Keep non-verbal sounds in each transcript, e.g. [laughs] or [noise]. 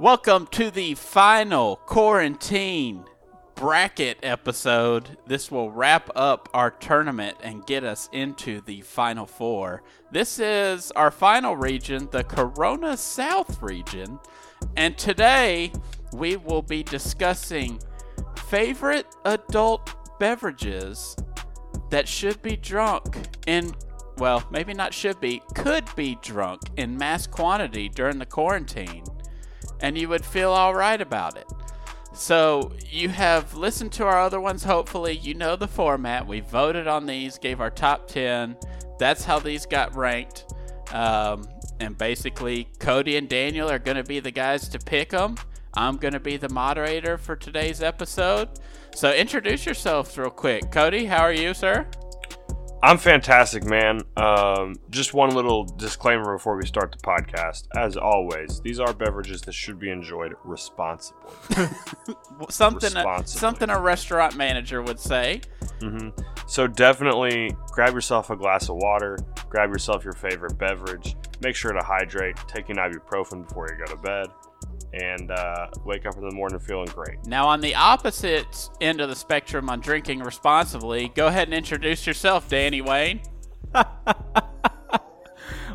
Welcome to the final quarantine bracket episode. This will wrap up our tournament and get us into the final four. This is our final region, the Corona South region. And today we will be discussing favorite adult beverages that should be drunk in, well, maybe not should be, could be drunk in mass quantity during the quarantine. And you would feel all right about it. So you have listened to our other ones, hopefully. You know the format. We voted on these, gave our top 10. That's how these got ranked. Um, and basically, Cody and Daniel are going to be the guys to pick them. I'm going to be the moderator for today's episode. So introduce yourselves real quick. Cody, how are you, sir? I'm fantastic, man. Um, just one little disclaimer before we start the podcast. As always, these are beverages that should be enjoyed responsibly. [laughs] something a, something a restaurant manager would say. hmm So definitely grab yourself a glass of water, grab yourself your favorite beverage, make sure to hydrate, take an ibuprofen before you go to bed, and uh, wake up in the morning feeling great. Now, on the opposite end of the spectrum on drinking responsibly, go ahead and introduce yourself, Danny Wayne. [laughs]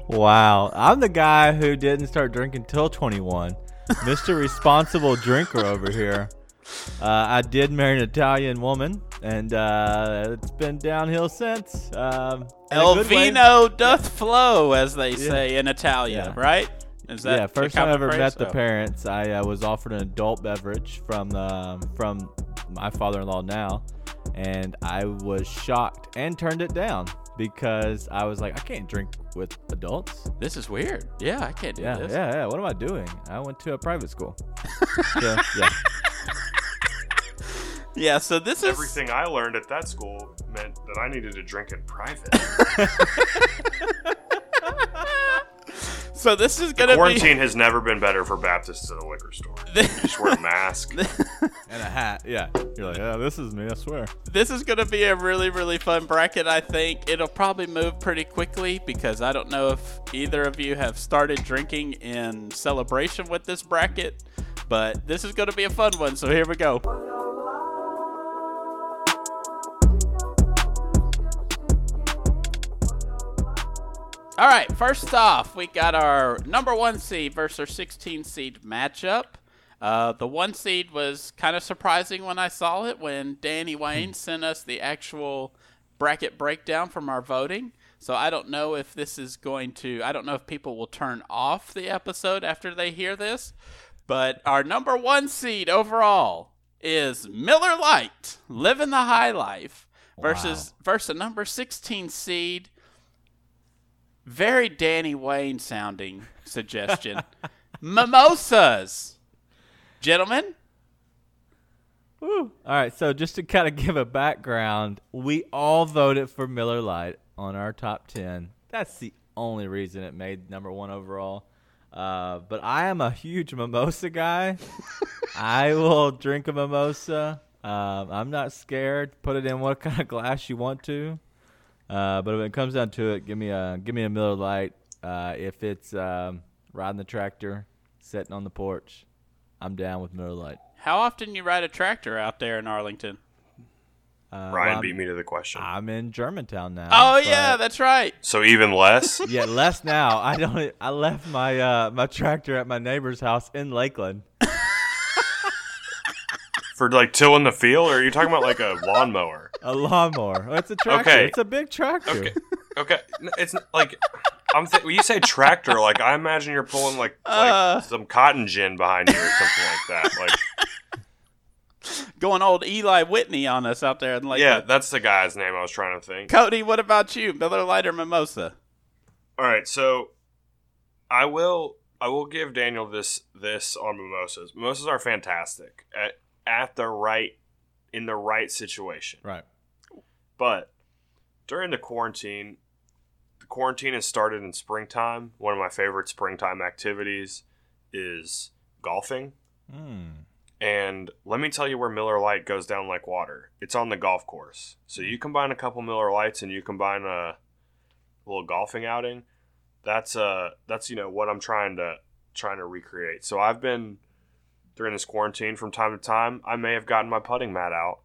Wow, I'm the guy who didn't start drinking till 21. Mr. [laughs] Responsible Drinker over here. Uh, I did marry an Italian woman, and uh, it's been downhill since. Um, in El good way. vino doth flow, as they say in Italian, Yeah. right? Is that yeah, first time I ever phrase? met the Oh. parents, I uh, was offered an adult beverage from the, from my father-in-law now, and I was shocked and turned it down because I was like, I can't drink with adults. This is weird. Yeah, I can't do Yeah, this. yeah, yeah. What am I doing? I went to a private school. [laughs] so, yeah. Yeah, so this is Everything I learned at that school meant that I needed to drink in private. [laughs] so this is gonna Quarantine has never been better for Baptists in a liquor store. [laughs] be Just wear a mask. [laughs] and a hat. Yeah. You're like, yeah, this is me. I swear. this is gonna be a really really fun bracket. I think it'll probably move pretty quickly because I don't know if either of you have started drinking in celebration with this bracket, but this is gonna be a fun one. So here we go. All right, first off, we got our number one seed versus our 16 seed matchup. Uh, the one seed was kind of surprising when I saw it when Danny Wayne sent us the actual bracket breakdown from our voting. So I don't know if this is going to, I don't know if people will turn off the episode after they hear this. But our number one seed overall is Miller Lite, living the high life, versus versus a number 16 seed very Danny Wayne sounding suggestion. [laughs] Mimosas. Gentlemen, Woo. All right. So just to kind of give a background, we all voted for Miller Lite on our top 10. That's the only reason it made number one overall. Uh, but I am a huge mimosa guy. [laughs] I will drink a mimosa. Um, I'm not scared. Put it in what kind of glass you want to. Uh, but when it comes down to it, give me a give me a Miller Lite. Uh, if it's um, riding the tractor, sitting on the porch, I'm down with Miller Lite. how often you ride a tractor out there in Arlington? Uh, Ryan well, beat me to the question. I'm in Germantown now. Oh yeah, that's right. So even less? [laughs] yeah, less now. I don't. I left my uh, my tractor at my neighbor's house in Lakeland. For like tilling the field, or are you talking about like a lawnmower? A lawnmower. Oh, It's a tractor. Okay. It's a big tractor. Okay. Okay. It's like I'm th- when you say tractor, like I imagine you're pulling like, like Uh. some cotton gin behind you or something like that. Like [laughs] Going old Eli Whitney on us out there in Lakeland. yeah, that's the guy's name I was trying to think. Cody, what about you? Miller Lite or Mimosa? All right, so I will I will give Daniel this this on mimosas. Mimosas are fantastic at at the right in the right situation. Right. But during the quarantine, the quarantine has started in springtime. One of my favorite springtime activities is golfing. Mm. And let me tell you where Miller Lite goes down like water. It's on the golf course. So you combine a couple Miller Lites and you combine a little golfing outing. That's uh that's you know what I'm trying to trying to recreate. So I've been during this quarantine from time to time, I may have gotten my putting mat out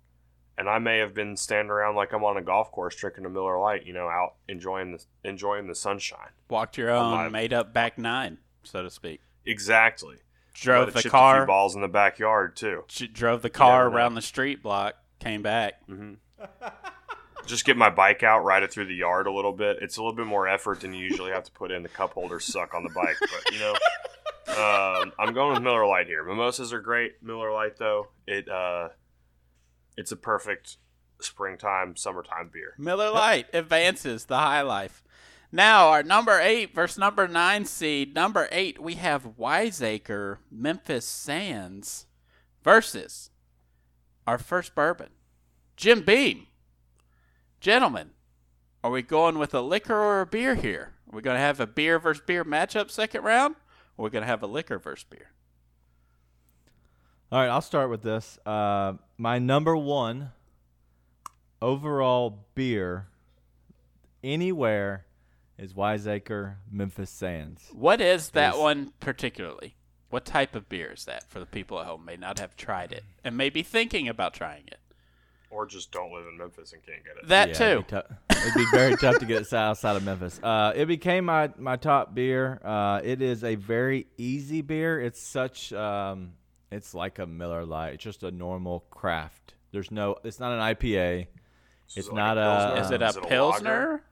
and I may have been standing around like I'm on a golf course drinking a Miller Lite, you know, out enjoying the enjoying the sunshine. Walked your own Alive. made up back nine, so to speak. Exactly. Drove the chipped a few car, balls in the backyard too. ch- drove the car never know. around the street block, came back. hmm Just get my bike out, ride it through the yard a little bit. It's a little bit more effort than you usually have to put in. The cup holders suck on the bike, but you know, [laughs] um, I'm going with Miller Lite here. Mimosas are great. Miller Lite though, it uh, it's a perfect springtime, summertime beer. Miller Lite advances the high life. Now our number eight versus number nine seed. Number eight, we have Wiseacre Memphis Sands versus our first bourbon, Jim Beam. Gentlemen, are we going with a liquor or a beer here? Are we going to have a beer versus beer matchup second round? Or are we going to have a liquor versus beer? All right, I'll start with this. Uh, my number one overall beer anywhere is Wiseacre Memphis Sands. What is that Yes. one particularly? What type of beer is that for the people at home may not have tried it and may be thinking about trying it? Or just don't live in Memphis and can't get it. That Yeah, too. It'd be, tou- it'd be very tough to get [laughs] it outside of Memphis. Uh, it became my, my top beer. Uh, it is a very easy beer. It's such um, it's like a Miller Lite. It's just a normal craft. There's no. It's not an IPA. It's it like not a a- Is it a Is it a pilsner?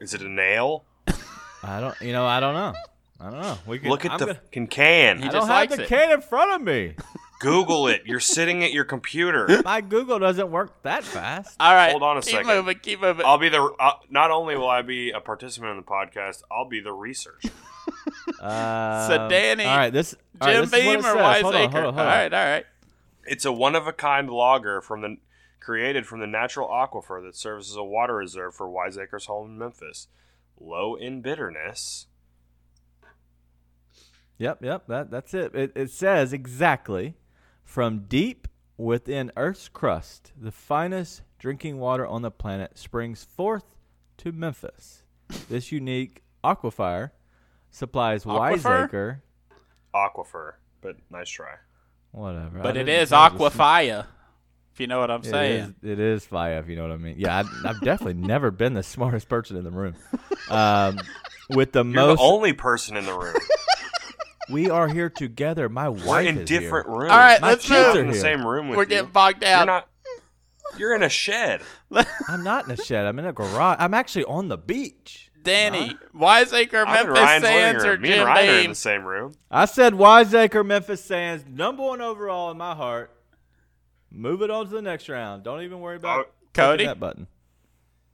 Is it a nail? [laughs] I don't. You know. I don't know. I don't know. We can, Look at I'm the gonna- fucking can. He I don't have the it. can in front of me. [laughs] Google it. You're sitting at your computer. [laughs] My Google doesn't work that fast. All right. Hold on a keep second. moving. Keep moving. I'll be the. Uh, not only will I be a participant in the podcast, I'll be the researcher. Uh, Danny, All right. This. all right, Jim this Beam or. Wiseacre? Hold on, hold on, hold all on. right. All right. It's a one of a kind lager from the created from the natural aquifer that serves as a water reserve for Wiseacre's home in Memphis. Low in bitterness. Yep, yep, that that's it. It it says exactly from deep within Earth's crust, the finest drinking water on the planet springs forth to Memphis. This unique aquifer supplies Aquifer? Wiseacre. Aquifer, but nice try. Whatever. But I it didn't- is that was a sm- Aquafia, if you know what I'm It saying. is, it is fire, if you know what I mean. Yeah, I, I've definitely [laughs] never been the smartest person in the room. Um, with the You're most, the only person in the room. [laughs] we are here together. My wife We're wife in is here. different rooms. All right, My let's kids Not are move. in the same room with We're you. getting bogged You're down. not. You're in a shed. I'm not in a shed. I'm in a garage. I'm actually on the beach. Danny, Wiseacre, Memphis Ryan's living Sands, or room. Me and Jim Ryan are in the same room. I said Wiseacre, Memphis Sands, number one overall in my heart. Move it on to the next round. Don't even worry about Oh, Cody? that button.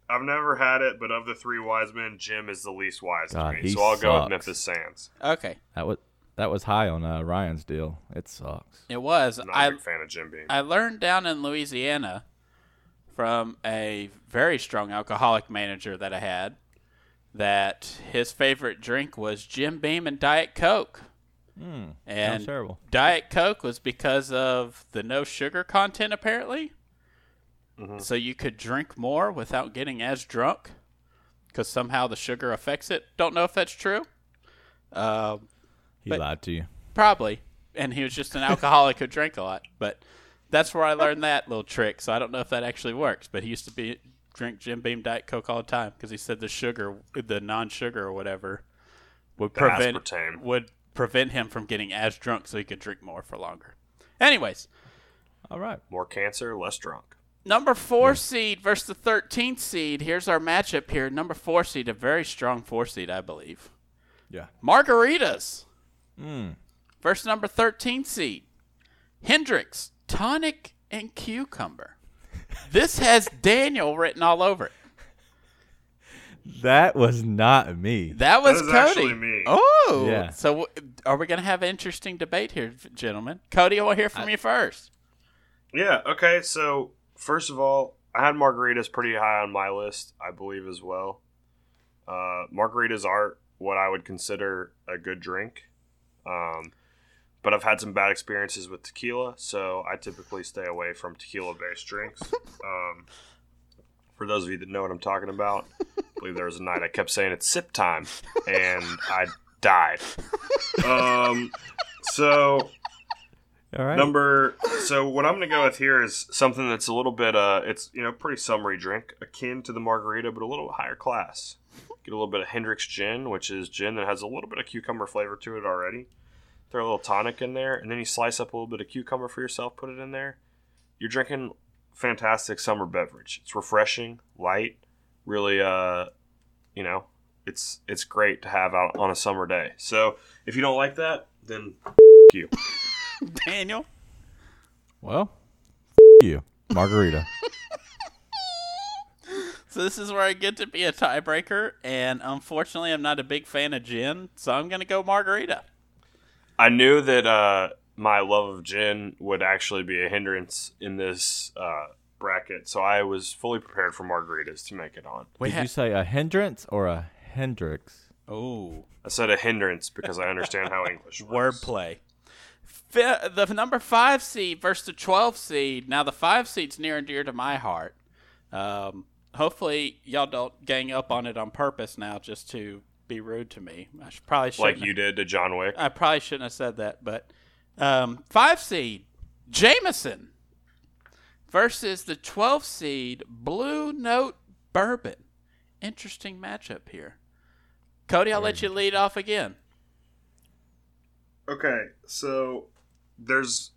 I've never had it, but of the three wise men, Jim is the least wise God, to me. he So I'll go with. Memphis Sands. Okay, That was that was high on uh, Ryan's deal. It sucks. it was. I'm not I a big fan of Jim Beam. I learned down in Louisiana from a very strong alcoholic manager that I had that his favorite drink was Jim Beam and Diet Coke. Mm, And terrible. Diet Coke was because of the no sugar content, apparently. Mhm. So you could drink more without getting as drunk because somehow the sugar affects it. Don't know if that's true. Um, He lied to you. Probably. And he was just an alcoholic who drank a lot. But that's where I learned that little trick. So I don't know if that actually works. But he used to be drink Jim Beam Diet Coke all the time because he said the sugar, the non-sugar or whatever, would The prevent aspartame. would prevent him from getting as drunk, so he could drink more for longer. Anyways, All right. More cancer, less drunk. number four seed versus the thirteenth seed. Here's our matchup here. Number four seed, a very strong four seed, I believe. Yeah. Margaritas. Mm. Versus number 13 seed, Hendrick's, tonic and cucumber. This has Daniel written all over it. That was not me. That was That is Cody. actually me. Oh, Yeah. So are we going to have an interesting debate here, gentlemen? Cody, I want to hear from you first. Yeah. Okay. So first of all, I had margaritas pretty high on my list, I believe as well. Uh, margaritas are what I would consider a good drink, um, but I've had some bad experiences with tequila, so I typically stay away from tequila-based drinks. [laughs] Um, for those of you that know what I'm talking about, I believe there was a night I kept saying it's sip time, and I died. um, so All right. number so what I'm gonna go with here is something that's a little bit uh it's you know pretty summery drink akin to the margarita but a little higher class. Get a little bit of Hendrick's gin, which is gin that has a little bit of cucumber flavor to it already. Throw a little tonic in there, and then you slice up a little bit of cucumber for yourself. Put it in there. You're drinking fantastic summer beverage. It's refreshing, light, really uh you know it's it's great to have out on a summer day. So if you don't like that, then you. [laughs] Daniel. well, you margarita. [laughs] So this is where I get to be a tiebreaker, and unfortunately, I'm not a big fan of gin, so I'm gonna go margarita. I knew that uh, my love of gin would actually be a hindrance in this uh, bracket, so I was fully prepared for margaritas to make it on. We Did ha- you say a hindrance or a Hendrick's? oh I said a hindrance because I understand how English [laughs] works. wordplay. Fi- the number five seed versus the 12 seed. Now the five seed's near and dear to my heart. Um, hopefully y'all don't gang up on it on purpose now just to be rude to me. I should, probably should Like you did to John Wick. I probably shouldn't have said that, but um, five seed Jameson versus the 12 seed Blue Note Bourbon. Interesting matchup here. Cody, I'll let you lead off again. Okay, so there's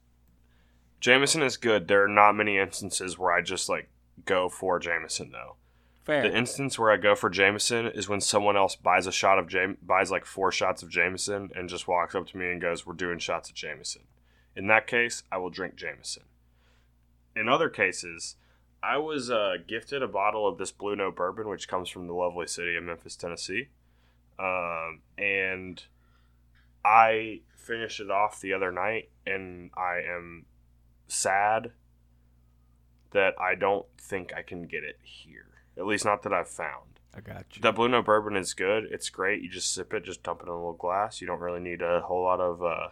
Jameson is good. There are not many instances where I just like go for Jameson though. Fair. The instance where I go for Jameson is when someone else buys a shot of Jam buys like four shots of Jameson and just walks up to me and goes, "We're doing shots of Jameson." In that case, I will drink Jameson. In other cases, I was uh, gifted a bottle of this Blue Note bourbon, which comes from the lovely city of Memphis, Tennessee, um, and I finished it off the other night, and I am sad that I don't think I can get it here. At least not that I've found. I got you. That Blue Note bourbon is good. It's great. You just sip it, just dump it in a little glass. You don't really need a whole lot of. Uh,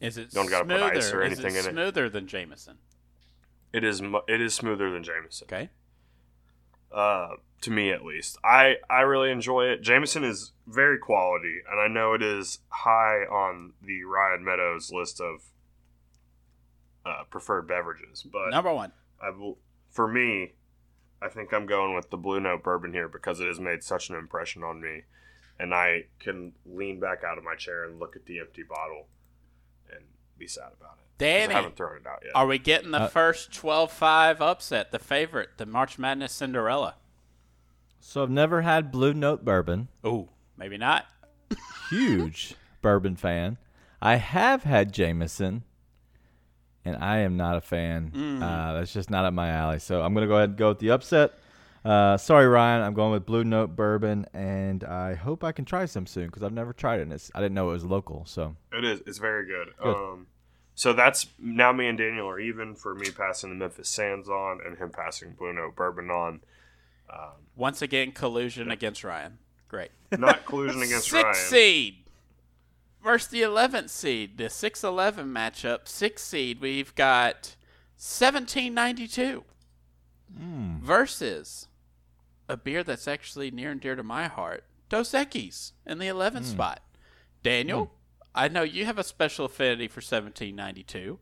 Is it Don't gotta put smoother? ice or Is anything it in it. smoother than Jameson? It is. It is smoother than Jameson. Okay. Uh, to me at least. I I really enjoy it. Jameson is very quality, and I know it is high on the Ryan Meadows list of uh, preferred beverages. But Number one. I will, for me, I think I'm going with the Blue Note bourbon here because it has made such an impression on me, and I can lean back out of my chair and look at the empty bottle and be sad about it. 'Cause Danny. I haven't thrown it out yet. Are we getting the Uh, first 12-5 upset? The favorite, the March Madness Cinderella. So I've never had Blue Note bourbon. Oh, maybe not. Huge [laughs] bourbon fan. I have had Jameson, and I am not a fan. Uh, that's just not up my alley. So I'm gonna go ahead and go with the upset. Uh, sorry, Ryan. I'm going with Blue Note bourbon, and I hope I can try some soon because I've never tried it. And it's, I didn't know it was local. So It is. It's very good. Good. Um, so that's now me and Daniel are even for me passing the Memphis Sands on and him passing Blue Note bourbon on. Um, Once again, collusion against Ryan. Great. not collusion against [laughs] Six Ryan. seed versus the 11th seed. The 6-11 matchup. Six seed, we've got 1792 hmm. versus a beer that's actually near and dear to my heart. Dos Equis in the 11th hmm. spot. Daniel, hmm. I know you have a special affinity for 1792.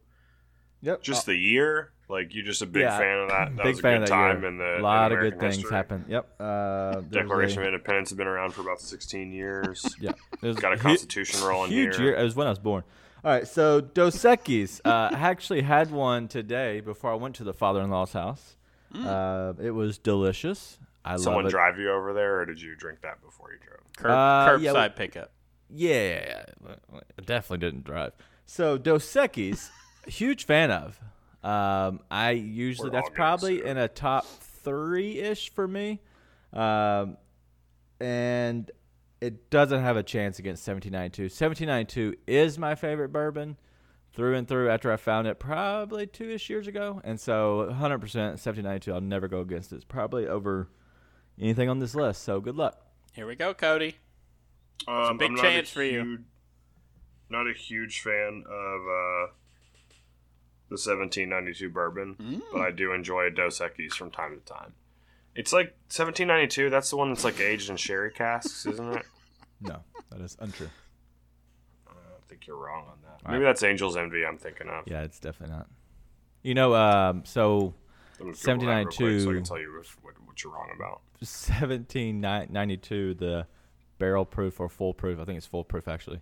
yep, Just uh, the year, like you're just a big Yeah, fan of that. That big was a fan good of that time year. in the a lot in of good things history. happened. Yep. Uh, Declaration a- of Independence has been around for about 16 years. [laughs] Yeah, it was Got a hu- Constitution rolling huge here. year. It was when I was born. All right, so Dos Equis. uh, I actually had one today before I went to the father-in-law's house. Uh, it was delicious. I Someone love it. drive you over there, or did you drink that before you drove? Curb, Uh, curbside yeah, well- pickup. Yeah, I definitely didn't drive. So Dos Equis, [laughs] huge fan of. Um, I usually We're that's probably say in a top three ish for me, um, and it doesn't have a chance against 1792. 1792 is my favorite bourbon through and through. After I found it probably two ish years ago, and so 100 percent 1792. I'll never go against it. It's probably over anything on this list. So good luck. Here we go, Cody. Um, big I'm not chance a for you. huge- Not a huge fan of uh, the 1792 bourbon, Mm. but I do enjoy a Dos Equis from time to time. It's like 1792. That's the one that's like aged in sherry casks, isn't it? [laughs] No, That is untrue. I think you're wrong on that. All Maybe right. that's Angel's Envy. I'm thinking of. Yeah, it's definitely not. You know, um, so Let me Google that real quick So I can tell you if, what, what you're wrong about. 1792, the barrel proof or full proof, I think it's full proof actually,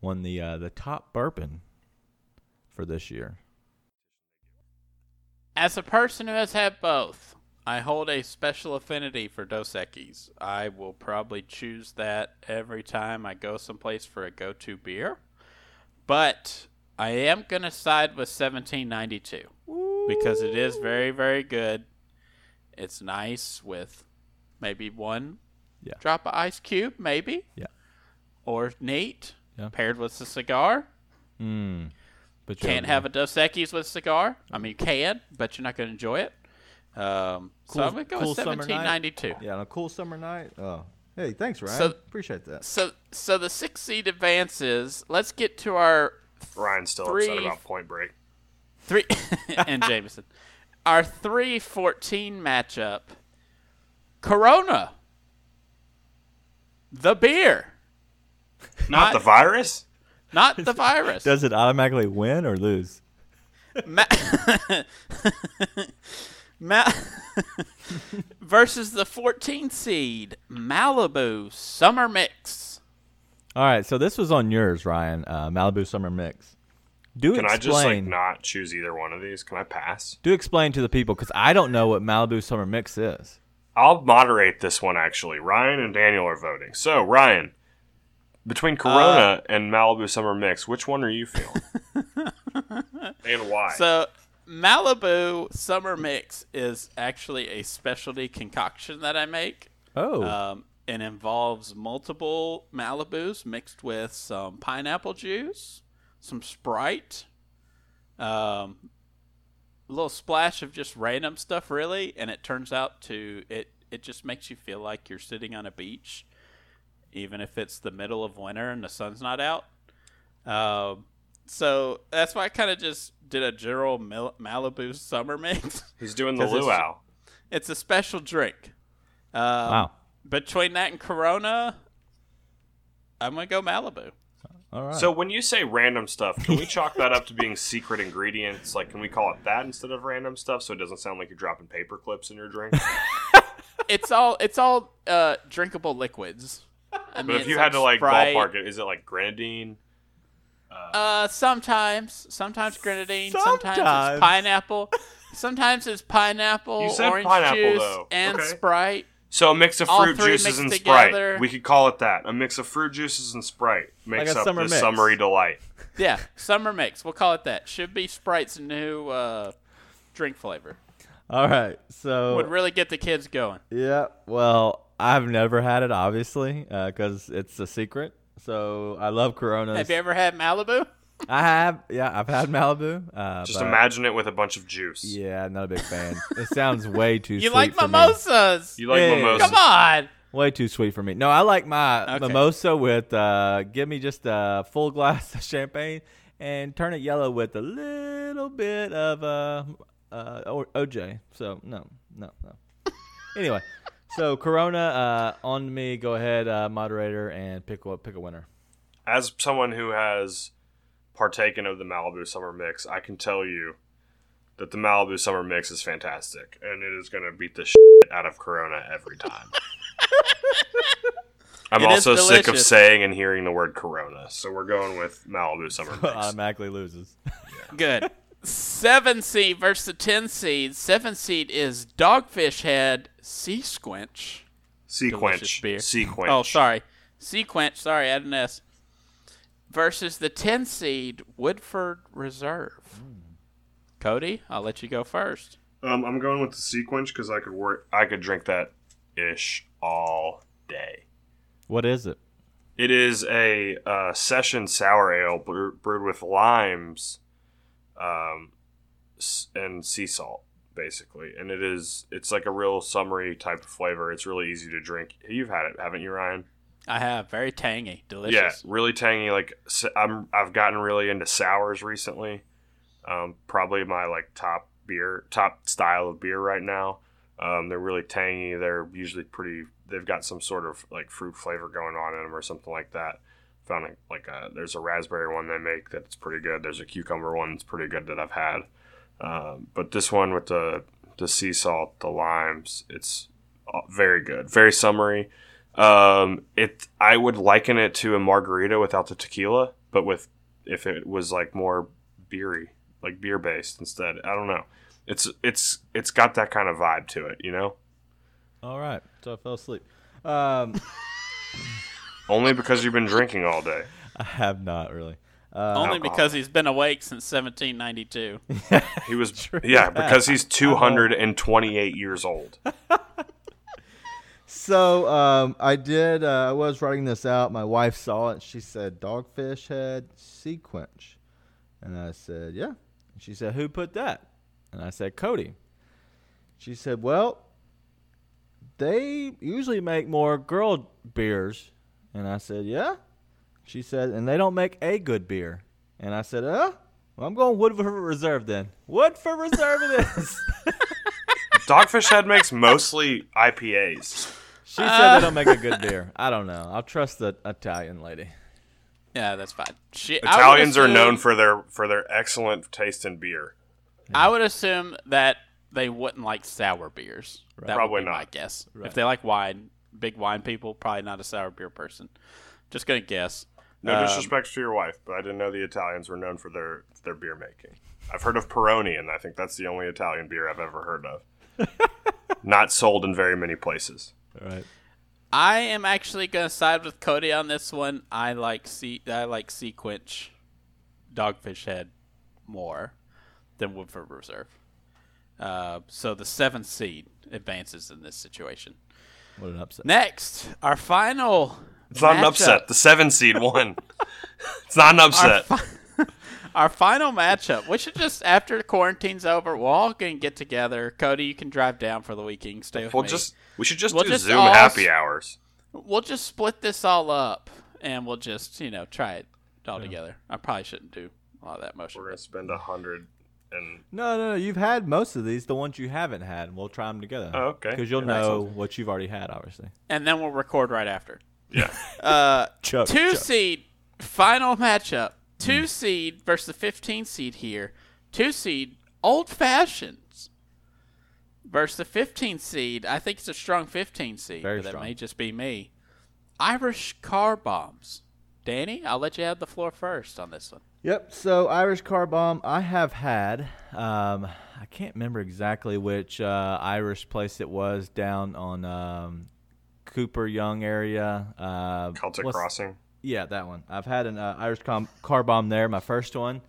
won the uh, the top bourbon for this year. As a person who has had both, I hold a special affinity for Dos Equis. I will probably choose that every time I go someplace for a go-to beer. But I am going to side with 1792 because it is very, very good. It's nice with maybe one Yeah. drop of ice cube, maybe. Yeah. Or neat, Yeah. paired with a cigar. Mm. But you Can't have a Dos Equis with a cigar. I mean, you can, but you're not going to enjoy it. Um, so Cool- I'm going to go cool with summer night? 1792. Yeah, on a cool summer night. Oh, hey, thanks, Ryan. So- Appreciate that. So, so the six seed advances. Let's get to our Ryan's still Three- upset about Point Break. three [laughs] and Jameson. Our three fourteen matchup. Corona. The beer, Not the virus. Not [laughs] the virus. Does it automatically win or lose? Ma- [laughs] Ma- versus the 14 seed Malibu Summer Mix. All right, so this was on yours, Ryan. Uh, Malibu Summer Mix. Do Can explain. I just like not choose either one of these? Can I pass? do explain to the people because I don't know what Malibu Summer Mix is. I'll moderate this one actually. Ryan and Daniel are voting. So Ryan, between Corona and Malibu Summer Mix, which one are you feeling? [laughs] and why? So, Malibu Summer Mix is actually a specialty concoction that I make. Oh, Um, it involves multiple Malibus mixed with some pineapple juice, some Sprite, um, a little splash of just random stuff, really, and it turns out to it. It just makes you feel like you're sitting on a beach, even if it's the middle of winter and the sun's not out. Um, so that's why I kind of just did a general Mil- Malibu summer mix. He's doing the [laughs] 'Cause it's- luau. it's a special drink. Um, wow. between that and Corona, I'm gonna go Malibu. All right. So when you say random stuff, can we chalk that up to being secret ingredients? Like, can we call it that instead of random stuff, so it doesn't sound like you're dropping paper clips in your drink? [laughs] It's all it's all uh, drinkable liquids. I mean, But if it's you had to like Sprite. ballpark it, is it like grenadine? uh, sometimes, sometimes grenadine, sometimes, Sometimes. it's pineapple, sometimes it's pineapple, You said orange pineapple, juice, though. and Okay. Sprite. So a mix of fruit juices and together. Sprite. We could call it that. A mix of fruit juices and Sprite makes a up summer the mix. summery delight. [laughs] Yeah, summer mix. We'll call it that. Should be Sprite's new uh, drink flavor. All right. So Would really get the kids going. Yeah, well, I've never had it, obviously, because it's a secret. So I love Coronas. Have you ever had Malibu? I have, yeah, I've had Malibu. Uh, Just imagine it with a bunch of juice. Yeah, not a big fan. it sounds way too. Sweet. You sweet like for me. mimosas? You like Hey. mimosa? Come on. Way too sweet for me. No, I like my Okay. mimosa with. Uh, give me just a full [laughs] glass of champagne and turn it yellow with a little bit of uh, uh, OJ. So no, no, no. anyway, so Corona uh, on me. Go ahead, uh, moderator, and pick a pick a winner. As someone who has partaken of the Malibu Summer Mix, I can tell you that the Malibu Summer Mix is fantastic, and it is going to beat the shit out of Corona every time. [laughs] I'm It is also sick of saying and hearing the word Corona, so we're going with Malibu Summer [laughs] Mix. Automatically loses. Good. Seven seed versus the ten seed. Seven seed is Dogfish Head Sea Squinch. SeaQuench. beer. SeaQuench. Oh, sorry. SeaQuench. Sorry, add an S. Versus the ten seed Woodford Reserve. Cody, I'll let you go first. Um, I'm going with the SeaQuench because I could work. I could drink that ish all day. What is it? It is a uh, session sour ale brewed with limes, um, s- and sea salt, basically. And it is it's like a real summery type of flavor. It's really easy to drink. You've had it, haven't you, Ryan? I have very tangy, Delicious. Yeah, really tangy. Like I'm, I've gotten really into sours recently. Um, probably my like top beer, top style of beer right now. Um, they're really tangy. They're usually pretty. They've got some sort of like fruit flavor going on in them or something like that. Found a, like a there's a raspberry one they make that's pretty good. There's a cucumber one that's pretty good that I've had. Um, but this one with the the sea salt, the limes, it's uh, very good, very summery. Um, it I would liken it to a margarita without the tequila, but with if it was like more beery, like beer based instead. I don't know. It's it's it's got that kind of vibe to it, you know. All right, so I fell asleep. Um, [laughs] Only because you've been drinking all day. [laughs] I have not really. Uh, Only because he's been awake since 1792. [laughs] He was yeah because he's [laughs] 228 years old. [laughs] So um, I did. Uh, I was writing this out. My wife saw it. She said dogfish head sequence, and I said yeah. And she said who put that? And I said Cody. She said well, they usually make more girl beers, and I said yeah. She said and they don't make a good beer, and I said uh. Well, I'm going Woodford Reserve then. Woodford Reserve it is. [laughs] Dogfish Head makes mostly IPAs. She said they don't make a good beer. I don't know. I'll trust the Italian lady. Yeah, that's fine. She, I would Italians are known for their for their excellent taste in beer. I would assume that they wouldn't like sour beers. That Probably would be my not. guess. Right. If they like wine, big wine people, probably not a sour beer person. Just gonna guess. No Um, disrespect to your wife, but I didn't know the Italians were known for their their beer making. I've heard of Peroni, and I think that's the only Italian beer I've ever heard of. [laughs] Not sold in very many places. All right. I am actually gonna side with Cody on this one. I like sea I like SeaQuench Dogfish Head more than Woodford Reserve. Uh, so the seventh seed advances in this situation. What an upset. Next, our final. It's not an upset. The seven seed won. [laughs] it's not an Our, upset. fi- [laughs] our final matchup. We should just after the quarantine's over, we're all gonna get together. Cody, you can drive down for the weekend. Stay with We'll me. just we should just We'll do just Zoom all happy s- hours. we'll just split this all up, and we'll just you know try it all together. I probably shouldn't do all that motion. We're gonna spend a hundred and No, no, no. You've had most of these. The ones you haven't had, and we'll try them together. Oh, okay. Because you'll Yeah, know what you've already had, obviously. and then we'll record right after. Yeah. [laughs] Uh, Chuck, two Chuck. seed final matchup. Two seed versus the 15 seed here. Two seed old fashions versus the 15 seed. I think it's a strong 15 seed, Very but that may just be me. Irish car bombs. Danny, I'll let you have the floor first on this one. Yep. So Irish car bomb, I have had. Um, I can't remember exactly which uh, Irish place it was down on um, Cooper Young area. Uh, Celtic Crossing. Yeah, that one. I've had an uh, Irish com- car bomb there. My first one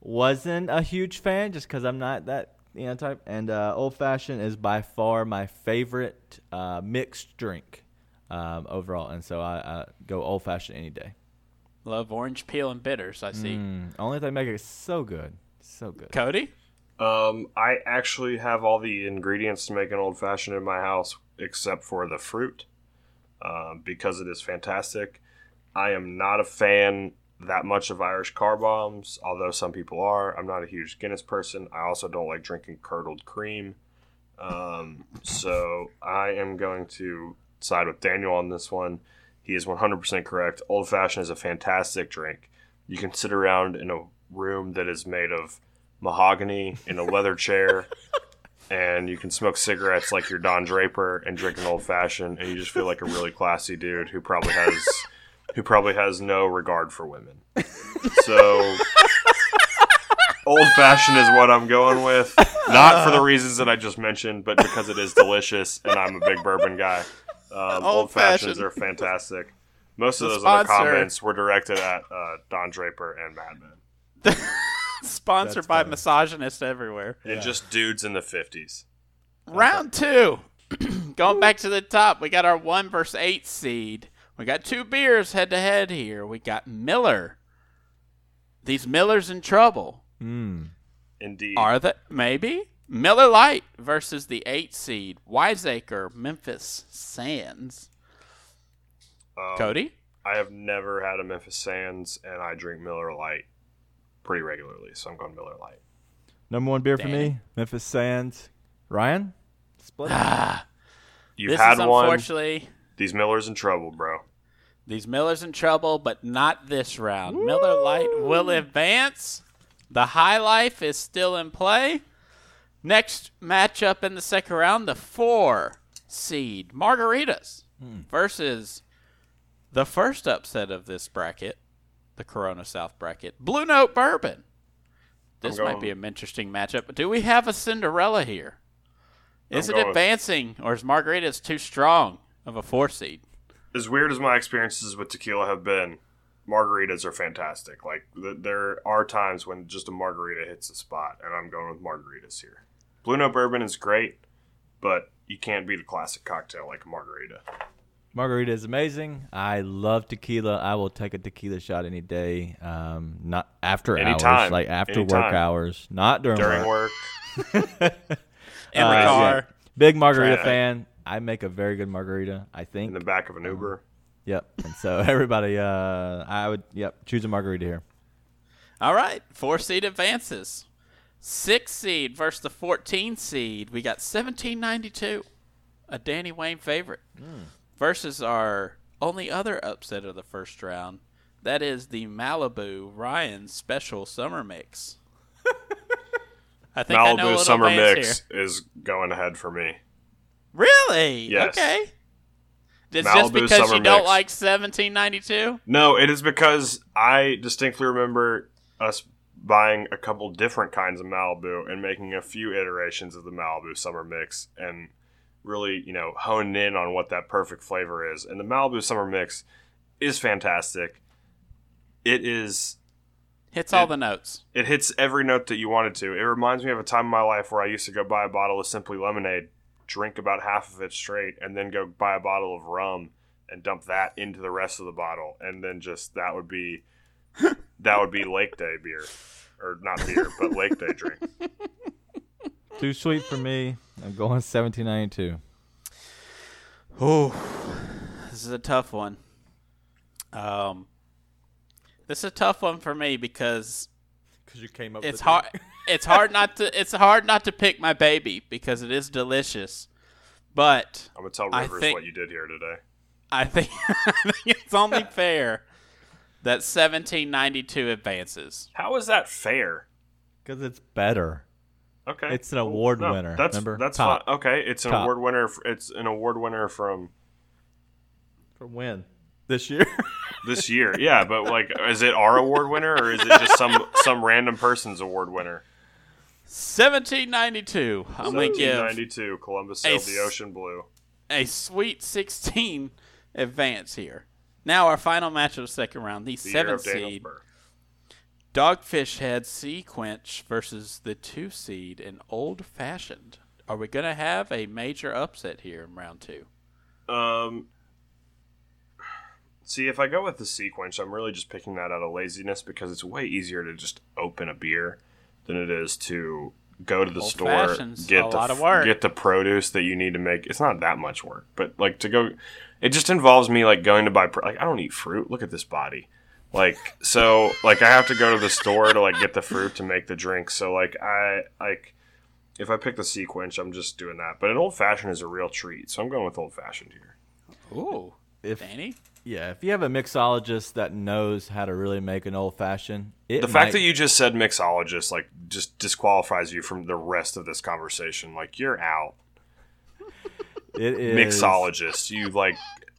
wasn't a huge fan just because I'm not that you know type. And uh, old fashioned is by far my favorite uh, mixed drink um, overall, and so I, I go old fashioned any day. Love orange peel and bitters, I see. Mm, only if they make it so good, so good. Cody? Um, I actually have all the ingredients to make an old fashioned in my house, except for the fruit, um, because it is fantastic. I am not a fan that much of Irish car bombs, although some people are. I'm not a huge Guinness person. I also don't like drinking curdled cream. Um, so I am going to side with Daniel on this one. He is 100% correct. Old fashioned is a fantastic drink. You can sit around in a room that is made of mahogany in a leather chair, [laughs] and you can smoke cigarettes like you're Don Draper and drink an old fashioned, and you just feel like a really classy dude who probably has who probably has no regard for women. So old fashioned is what I'm going with. Not for the reasons that I just mentioned, but because it is delicious and I'm a big bourbon guy. Um, old fashions Old-fashioned. are fantastic. Most of those other comments were directed at uh, Don Draper and Mad Men. [laughs] Sponsored That's by funny. misogynists everywhere. And just dudes in the 50s. Round two. [clears throat] Going back to the top, we got our one versus eight seed. We got two beers head to head here. We got Miller. These Millers in trouble. Mm. Indeed. Are they? Maybe. Miller Lite versus the eight seed. Wiseacre, Memphis Sands. Um, Cody? I have never had a Memphis Sands, and I drink Miller Lite pretty regularly, so I'm going Miller Lite. Number one beer for me, Memphis Sands. Ryan, split. Ah, You've this had is one. unfortunately. These Millers in trouble, bro. These Millers in trouble, but not this round. Miller Lite will advance. The high life is still in play. Next matchup in the second round, the four seed margaritas versus the first upset of this bracket, the Corona South bracket, Blue Note Bourbon. This might be an interesting matchup. But do we have a Cinderella here? Is I'm it going advancing, or is Margaritas too strong of a four seed? as weird as my experiences with tequila have been, margaritas are fantastic. Like th- there are times when just a margarita hits the spot, and I'm going with margaritas here. Blue Note Bourbon is great, but you can't beat a classic cocktail like a margarita. Margarita is amazing. I love tequila. I will take a tequila shot any day. Um, not after hours, like after work hours, not during, During work. work, [laughs] In the Uh, car. Big margarita Try fan. I make a very good margarita. I think in the back of an Uber. Yep. And so [laughs] everybody, uh, I would, yep, choose a margarita here. All right, four seed advances. Six seed versus the 14 seed. We got 1792, a Danny Wayne favorite, versus our only other upset of the first round. That is the Malibu Ryan Special Summer Mix. I think I Malibu little Summer Mix here. is going ahead for me. Really? Yes. Okay. It's just Malibu because Summer you don't Mix. like 1792? No, it is because I distinctly remember us buying a couple different kinds of Malibu and making a few iterations of the Malibu Summer Mix and really, you know, honing in on what that perfect flavor is. And the Malibu Summer Mix is fantastic. It is Hits all the notes. it hits every note that you wanted to. It reminds me of a time in my life where I used to go buy a bottle of Simply Lemonade, drink about half of it straight, and then go buy a bottle of rum and dump that into the rest of the bottle, and then just that would be [laughs] that would be Lake Day beer, or not beer, but Lake Day drink. [laughs] Too sweet for me. I'm going 1792. Oh, this is a tough one. Um, this is a tough one for me because Because you came up it's hard. It's hard not to. It's hard not to pick my baby because it is delicious. But I'm gonna tell Rivers think- what you did here today. I think, [laughs] I think it's only [laughs] fair that 1792 advances. How is that fair? Because it's better. Okay, It's an award No, winner. That's Remember? that's Top. fine. Okay, it's an Top. award winner. It's an award winner from from when? This year? [laughs] this year. Yeah, but like, is it our award winner or is it just some some random person's award winner? 1792. I'm gonna give 1792, Columbus sailed the ocean blue. a sweet 16 advance here. Now our final match of the second round, the, The seventh seed birth. Dogfish Head SeaQuench versus the two seed in Old Fashioned. Are we gonna have a major upset here in round two? Um, see, if I go with the SeaQuench, I'm really just picking that out of laziness because it's way easier to just open a beer than it is to go to the Old store, get the lot of work. get the produce that you need to make. It's not that much work, but like to go, it just involves me like going to buy. Like I don't eat fruit. Look at this body. Like so, like I have to go to the store to like get the fruit to make the drink. So like I like if I pick the SeaQuench, I'm just doing that. But an old fashioned is a real treat, so I'm going with old fashioned here. Ooh, If Danny. yeah, if you have a mixologist that knows how to really make an old fashioned, it The fact that you just said mixologist like just disqualifies you from the rest of this conversation. Like you're out. it is Mixologist, you like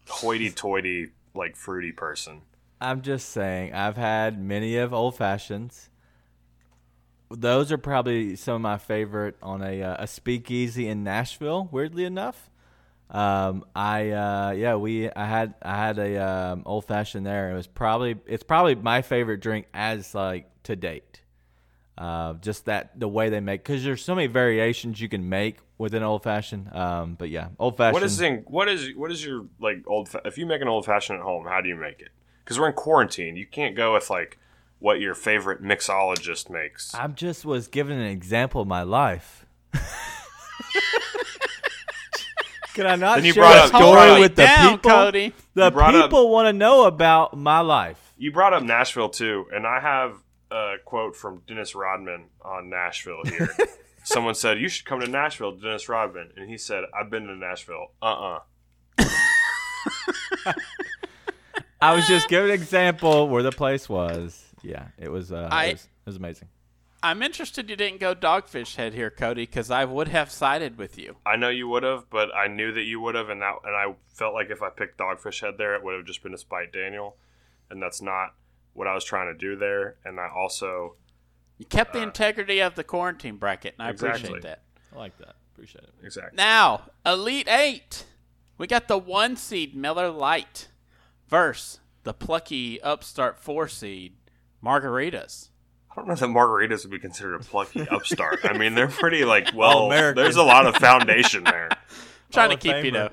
hoity-toity like fruity person. I'm just saying, I've had many of old fashions. Those are probably some of my favorite on a uh, a speakeasy in Nashville. Weirdly enough, um, I uh, yeah we I had I had a um, old fashioned there. It was probably it's probably my favorite drink as like to date. Uh, just that the way they make because there's so many variations you can make with an old fashioned. Um, but yeah, old fashioned. What is in, what is what is your like old fa- if you make an old fashioned at home, how do you make it? Because we're in quarantine, you can't go with like what your favorite mixologist makes. I just was given an example of my life. Can I not Then you share brought a up- you story brought up- with the down, people? Cody. The You brought up- people want to know about my life. You brought up Nashville too, and I have a quote from Dennis Rodman on Nashville here. [laughs] Someone said you should come to Nashville, Dennis Rodman, and he said, "I've been to Nashville." Uh uh [laughs] I was just giving an example where the place was. Yeah, it was. Uh, I- it, was it was amazing. I'm interested you didn't go Dogfish Head here, Cody, because I would have sided with you. I know you would have, but I knew that you would have, and that and I felt like if I picked Dogfish Head there, it would have just been to spite Daniel, and that's not what I was trying to do there. And I also You kept the integrity of the quarantine bracket, and I Exactly. appreciate that. I like that. Appreciate it. exactly Now, Elite Eight. We got the one seed Miller Lite versus the plucky upstart four seed Margaritas. I don't know that margaritas would be considered a plucky [laughs] upstart. I mean, they're pretty like well. All-American. There's a lot of foundation there. [laughs] Trying Hall to of keep you know,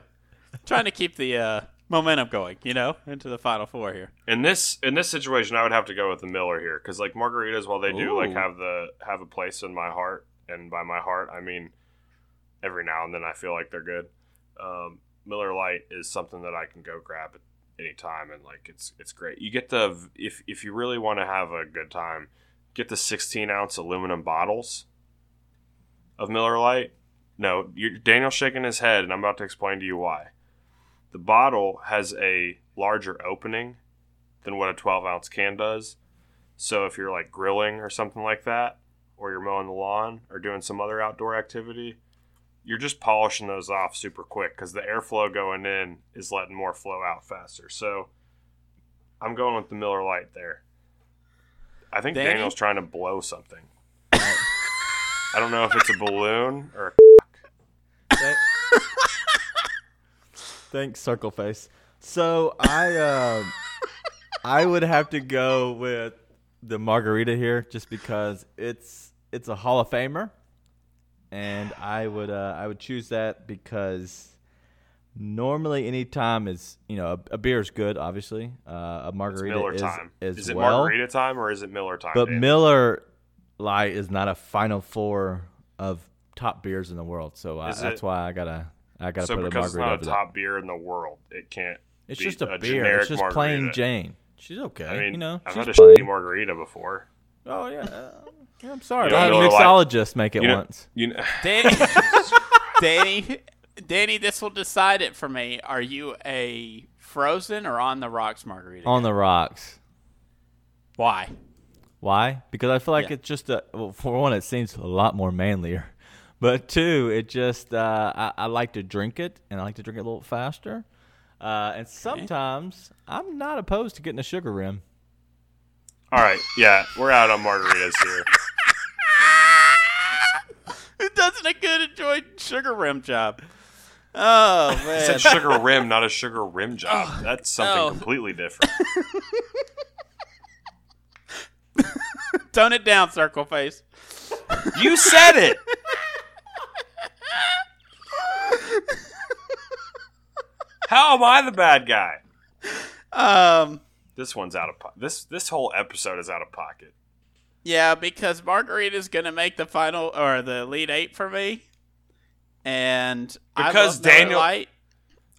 trying to keep the uh, momentum going, you know, into the final four here. In this in this situation, I would have to go with the Miller here because like margaritas, while they do like have the have a place in my heart, and by my heart I mean every now and then I feel like they're good. Um, Miller Lite is something that I can go grab at any time, and like it's it's great. You get the if if you really want to have a good time, get the 16 ounce aluminum bottles of Miller Lite. No, you're, Daniel's shaking his head, and I'm about to explain to you why. The bottle has a larger opening than what a 12 ounce can does. So if you're like grilling or something like that, or you're mowing the lawn or doing some other outdoor activity, you're just polishing those off super quick because the airflow going in is letting more flow out faster. So I'm going with the Miller Lite there. I think Danny? Daniel's trying to blow something. I don't know if it's a balloon or a Thank- Thanks, Circle Face. So I uh, I would have to go with the margarita here, just because it's it's a Hall of Famer, and I would uh, I would choose that because normally any time is you know a, a beer is good, obviously. Uh, a It's margarita Miller is time. as is it well. margarita time or is it Miller time? But? Miller Lite is not a final four of top beers in the world, so I, that's why I gotta I gotta so put a margarita. So because it's margarita not a that. top beer in the world, it can't. It's just a, a beer. It's just plain. Jane. She's okay. I mean, you know, I've had a plain. shitty margarita before. Oh yeah. [laughs] yeah, I'm sorry. You I had a know, Miller mixologist make it you know, once. You know, [laughs] Danny, [laughs] Danny, Danny, this will decide it for me. Are you a frozen or on the rocks margarita? On the rocks. Why? Why? Because I feel like Yeah. it's just a well, for one, it seems a lot more manlier, but two, it just uh, I, I like to drink it, and I like to drink it a little faster. Uh, and sometimes I'm not opposed to getting a sugar rim. All right, yeah, we're out on margaritas here. [laughs] It doesn't a good enjoy sugar rim job. Oh [laughs] man. said sugar rim, not a sugar rim job. That's something oh. completely different. [laughs] Tone it down, circle face. You said it. How am I the bad guy? Um This one's out of po- this. This whole episode is out of pocket. yeah, because Margarita's gonna make the final or the lead eight for me. And I Because love Daniel- Lite.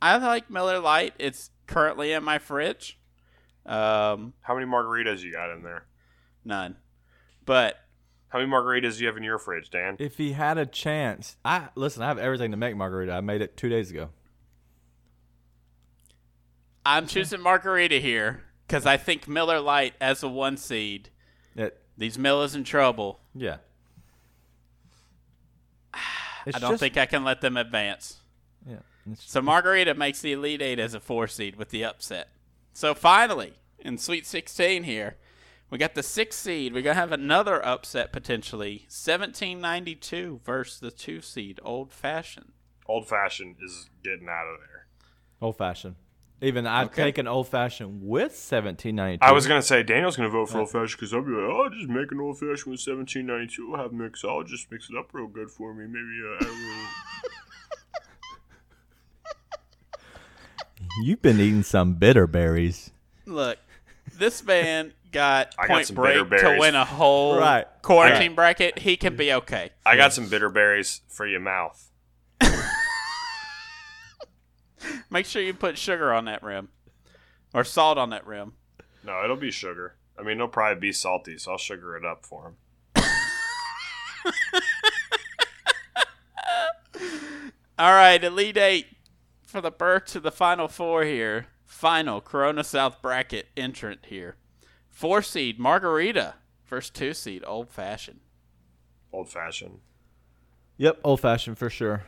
I like Miller Lite. It's currently in my fridge. Um, How many margaritas you got in there? none. But How many margaritas do you have in your fridge, Dan? If he had a chance, I listen. I have everything to make margarita. I made it two days ago. I'm choosing Margarita here because I think Miller Lite as a one seed. It, These Miller's in trouble. yeah. [sighs] It's I don't just- think I can let them advance. Yeah. So Margarita makes the Elite Eight as a four seed with the upset. So finally, in Sweet 16 here, we got the six seed. We're gonna have another upset potentially. 1792 versus the two seed, Old Fashioned. Old fashioned is getting out of there. Old fashioned. Even I've Okay. taken old fashioned with 1792. I was gonna say Daniel's gonna vote for old fashioned because I'll be like, oh, just make an old fashioned with seventeen ninety two. We'll have mixologist mix it up real good for me. Maybe uh, add a little. You've been eating some bitter berries. Look, this man got I got point some break to win a whole Right. quarantine bracket. He can be okay. I got some bitter berries for your mouth. Make sure you put sugar on that rim or salt on that rim. No, it'll be sugar. I mean, it'll probably be salty, so I'll sugar it up for him. [laughs] All right, Elite Eight for the berth to the Final Four here. final Corona South bracket entrant here. Four seed Margarita First two seed Old Fashioned. Old fashioned. Yep, old fashioned for sure.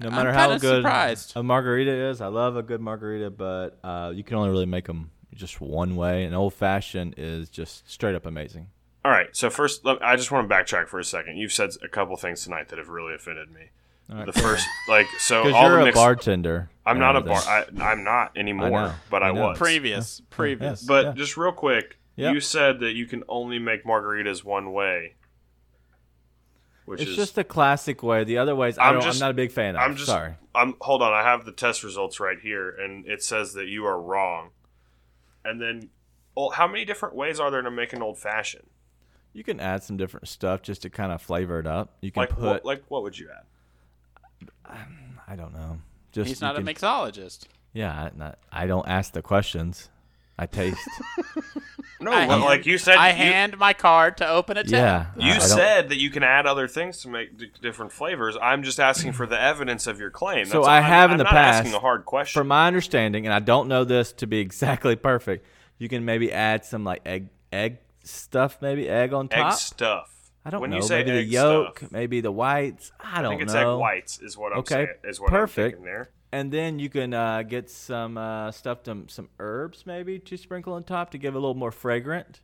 No I'm matter how good surprised. a margarita is, I love a good margarita, but uh, you can only really make them just one way. An old fashioned is just straight up amazing. All right. So first, let- I just want to backtrack for a second. You've said a couple things tonight that have really offended me. All right. The first, like, so [laughs] all you're the a mixed. bartender. I'm not a everything. bar. I, I'm not anymore, know, but I, I was. Previous, previous. Yes. But Yeah. just real quick, Yep. you said that you can only make margaritas one way, which It's is just a classic way. The other ways, I I'm don't, just- I'm not a big fan of. I'm just Sorry. I'm hold on. I have the test results right here, and it says that you are wrong. And then, well, how many different ways are there to make an old fashioned? You can add some different stuff just to kind of flavor it up. You can Like put, what? Like what would you add? I don't know. Just He's not a can- mixologist. Yeah, not, I don't ask the questions. I taste. [laughs] No, I but hand- like you said, I you, hand my card to open a tab. yeah. You I- I said that you can add other things to make d- different flavors. I'm just asking for the [clears throat] evidence of your claim. So That's I all. I'm- have in I'm the past, asking a hard question. From my understanding, and I don't know this to be [laughs] exactly perfect, you can maybe add some like egg egg stuff, maybe egg on top. egg stuff. I don't when know. You say maybe the yolk, stuff, maybe the whites. I I don't know. I think it's know. egg whites is what I'm Okay, saying. Is what perfect. I'm there. And then you can uh, get some uh, stuff, some, some herbs maybe to sprinkle on top to give it a little more fragrant.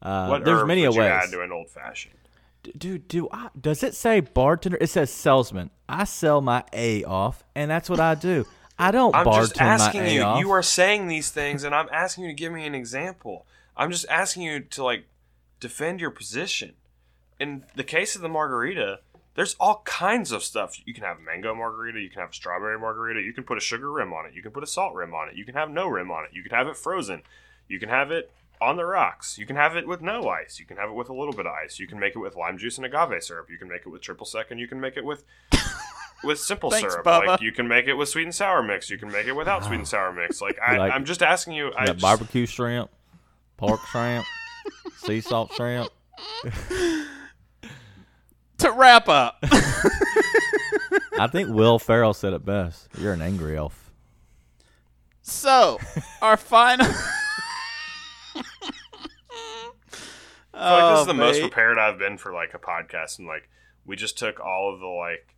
Uh, What there's many would you ways. add to an old fashioned? D- Dude, do I, does it say bartender? It says salesman. I sell my A off, and that's what I do. I don't I'm just asking you. off. You are saying these things, and I'm asking you to give me an example. I'm just asking you to like defend your position. In the case of the margarita, there's all kinds of stuff. You can have mango margarita. You can have a strawberry margarita. You can put a sugar rim on it. You can put a salt rim on it. You can have no rim on it. You can have it frozen. You can have it on the rocks. You can have it with no ice. You can have it with a little bit of ice. You can make it with lime juice and agave syrup. You can make it with triple sec, and you can make it with with simple Thanks, syrup. Bubba. Like you can make it with sweet and sour mix. You can make it without sweet and sour mix. Like I, Like- I'm just asking you. I Got just, barbecue shrimp, pork shrimp, sea salt shrimp. To wrap up, [laughs] [laughs] I think Will Ferrell said it best. You're an angry elf. so our final. [laughs] I feel like this is Oh, the most prepared I've been for like a podcast, and like we just took all of the like,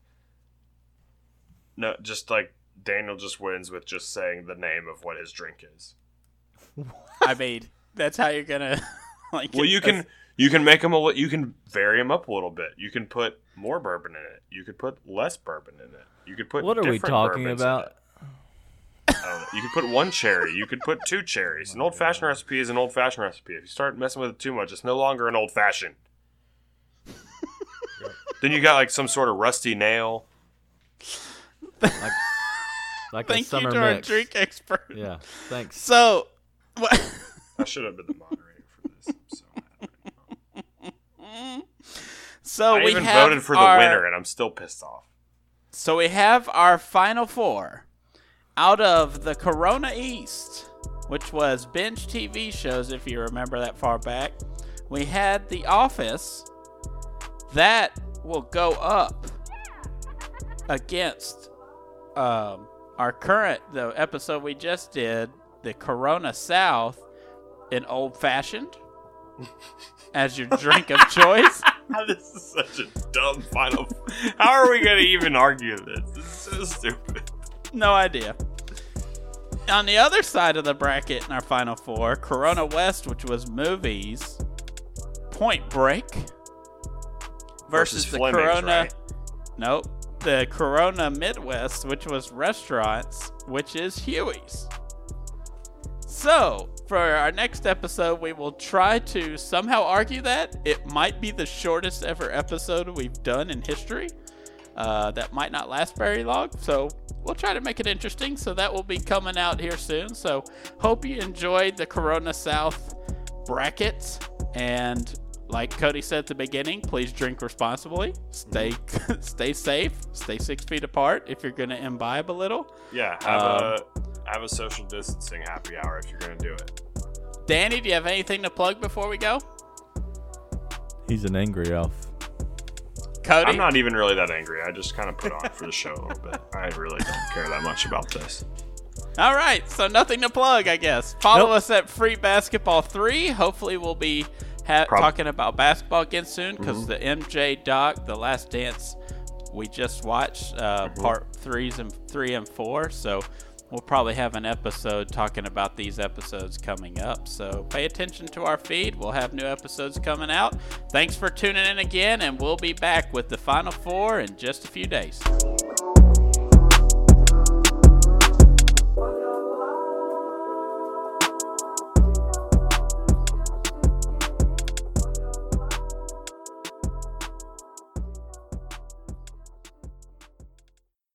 no, just like Daniel just wins with just saying the name of what his drink is. I mean, that's how you're gonna like. Well, you can you can make them a li- you can vary them up a little bit. You can put more bourbon in it. You could put less bourbon in it. You could put What are we talking about? it. I don't know. You could put one cherry. You could put two cherries. An old fashioned recipe is an old fashioned recipe. If you start messing with it too much, it's no longer an old fashioned. then you got like some sort of rusty nail. Like a Thank you summer to our drink expert. Yeah, thanks. So, what? I should have been the moderator for this. I'm [laughs] so I we even have voted for the winner, and I'm still pissed off. So we have our final four out of the Corona East, which was binge TV shows, if you remember that far back. We had The Office. That will go up against um, our current, the episode we just did, the Corona South, in Old Fashioned as your drink of choice. [laughs] this is such a dumb final. How are we going to even argue this? This is so stupid. No idea. On the other side of the bracket in our final four, Corona West, which was movies, Point Break, versus, Versus the Fleming's, Corona. right? Nope. The Corona Midwest, which was restaurants, which is Huey's. So, for our next episode, we will try to somehow argue that. It might be the shortest ever episode we've done in history. Uh, that might not last very long, so we'll try to make it interesting. So, that will be coming out here soon. So, hope you enjoyed the Corona South brackets. And, like Cody said at the beginning, please drink responsibly. Stay, [laughs] stay safe. Stay six feet apart if you're going to imbibe a little. Yeah, have Um, a have a social distancing happy hour if you're going to do it. Danny, do you have anything to plug before we go? He's an angry elf. Cody? I'm not even really that angry. I just kind of put on for the show a little bit. I really don't care that much about this. All right, so nothing to plug, I guess. Follow Nope. us at Free Basketball 3. Hopefully, we'll be ha- talking about basketball again soon because the MJ doc, The Last Dance, we just watched uh, part threes and three and four. So we'll probably have an episode talking about these episodes coming up. So pay attention to our feed. We'll have new episodes coming out. Thanks for tuning in again, and we'll be back with the final four in just a few days.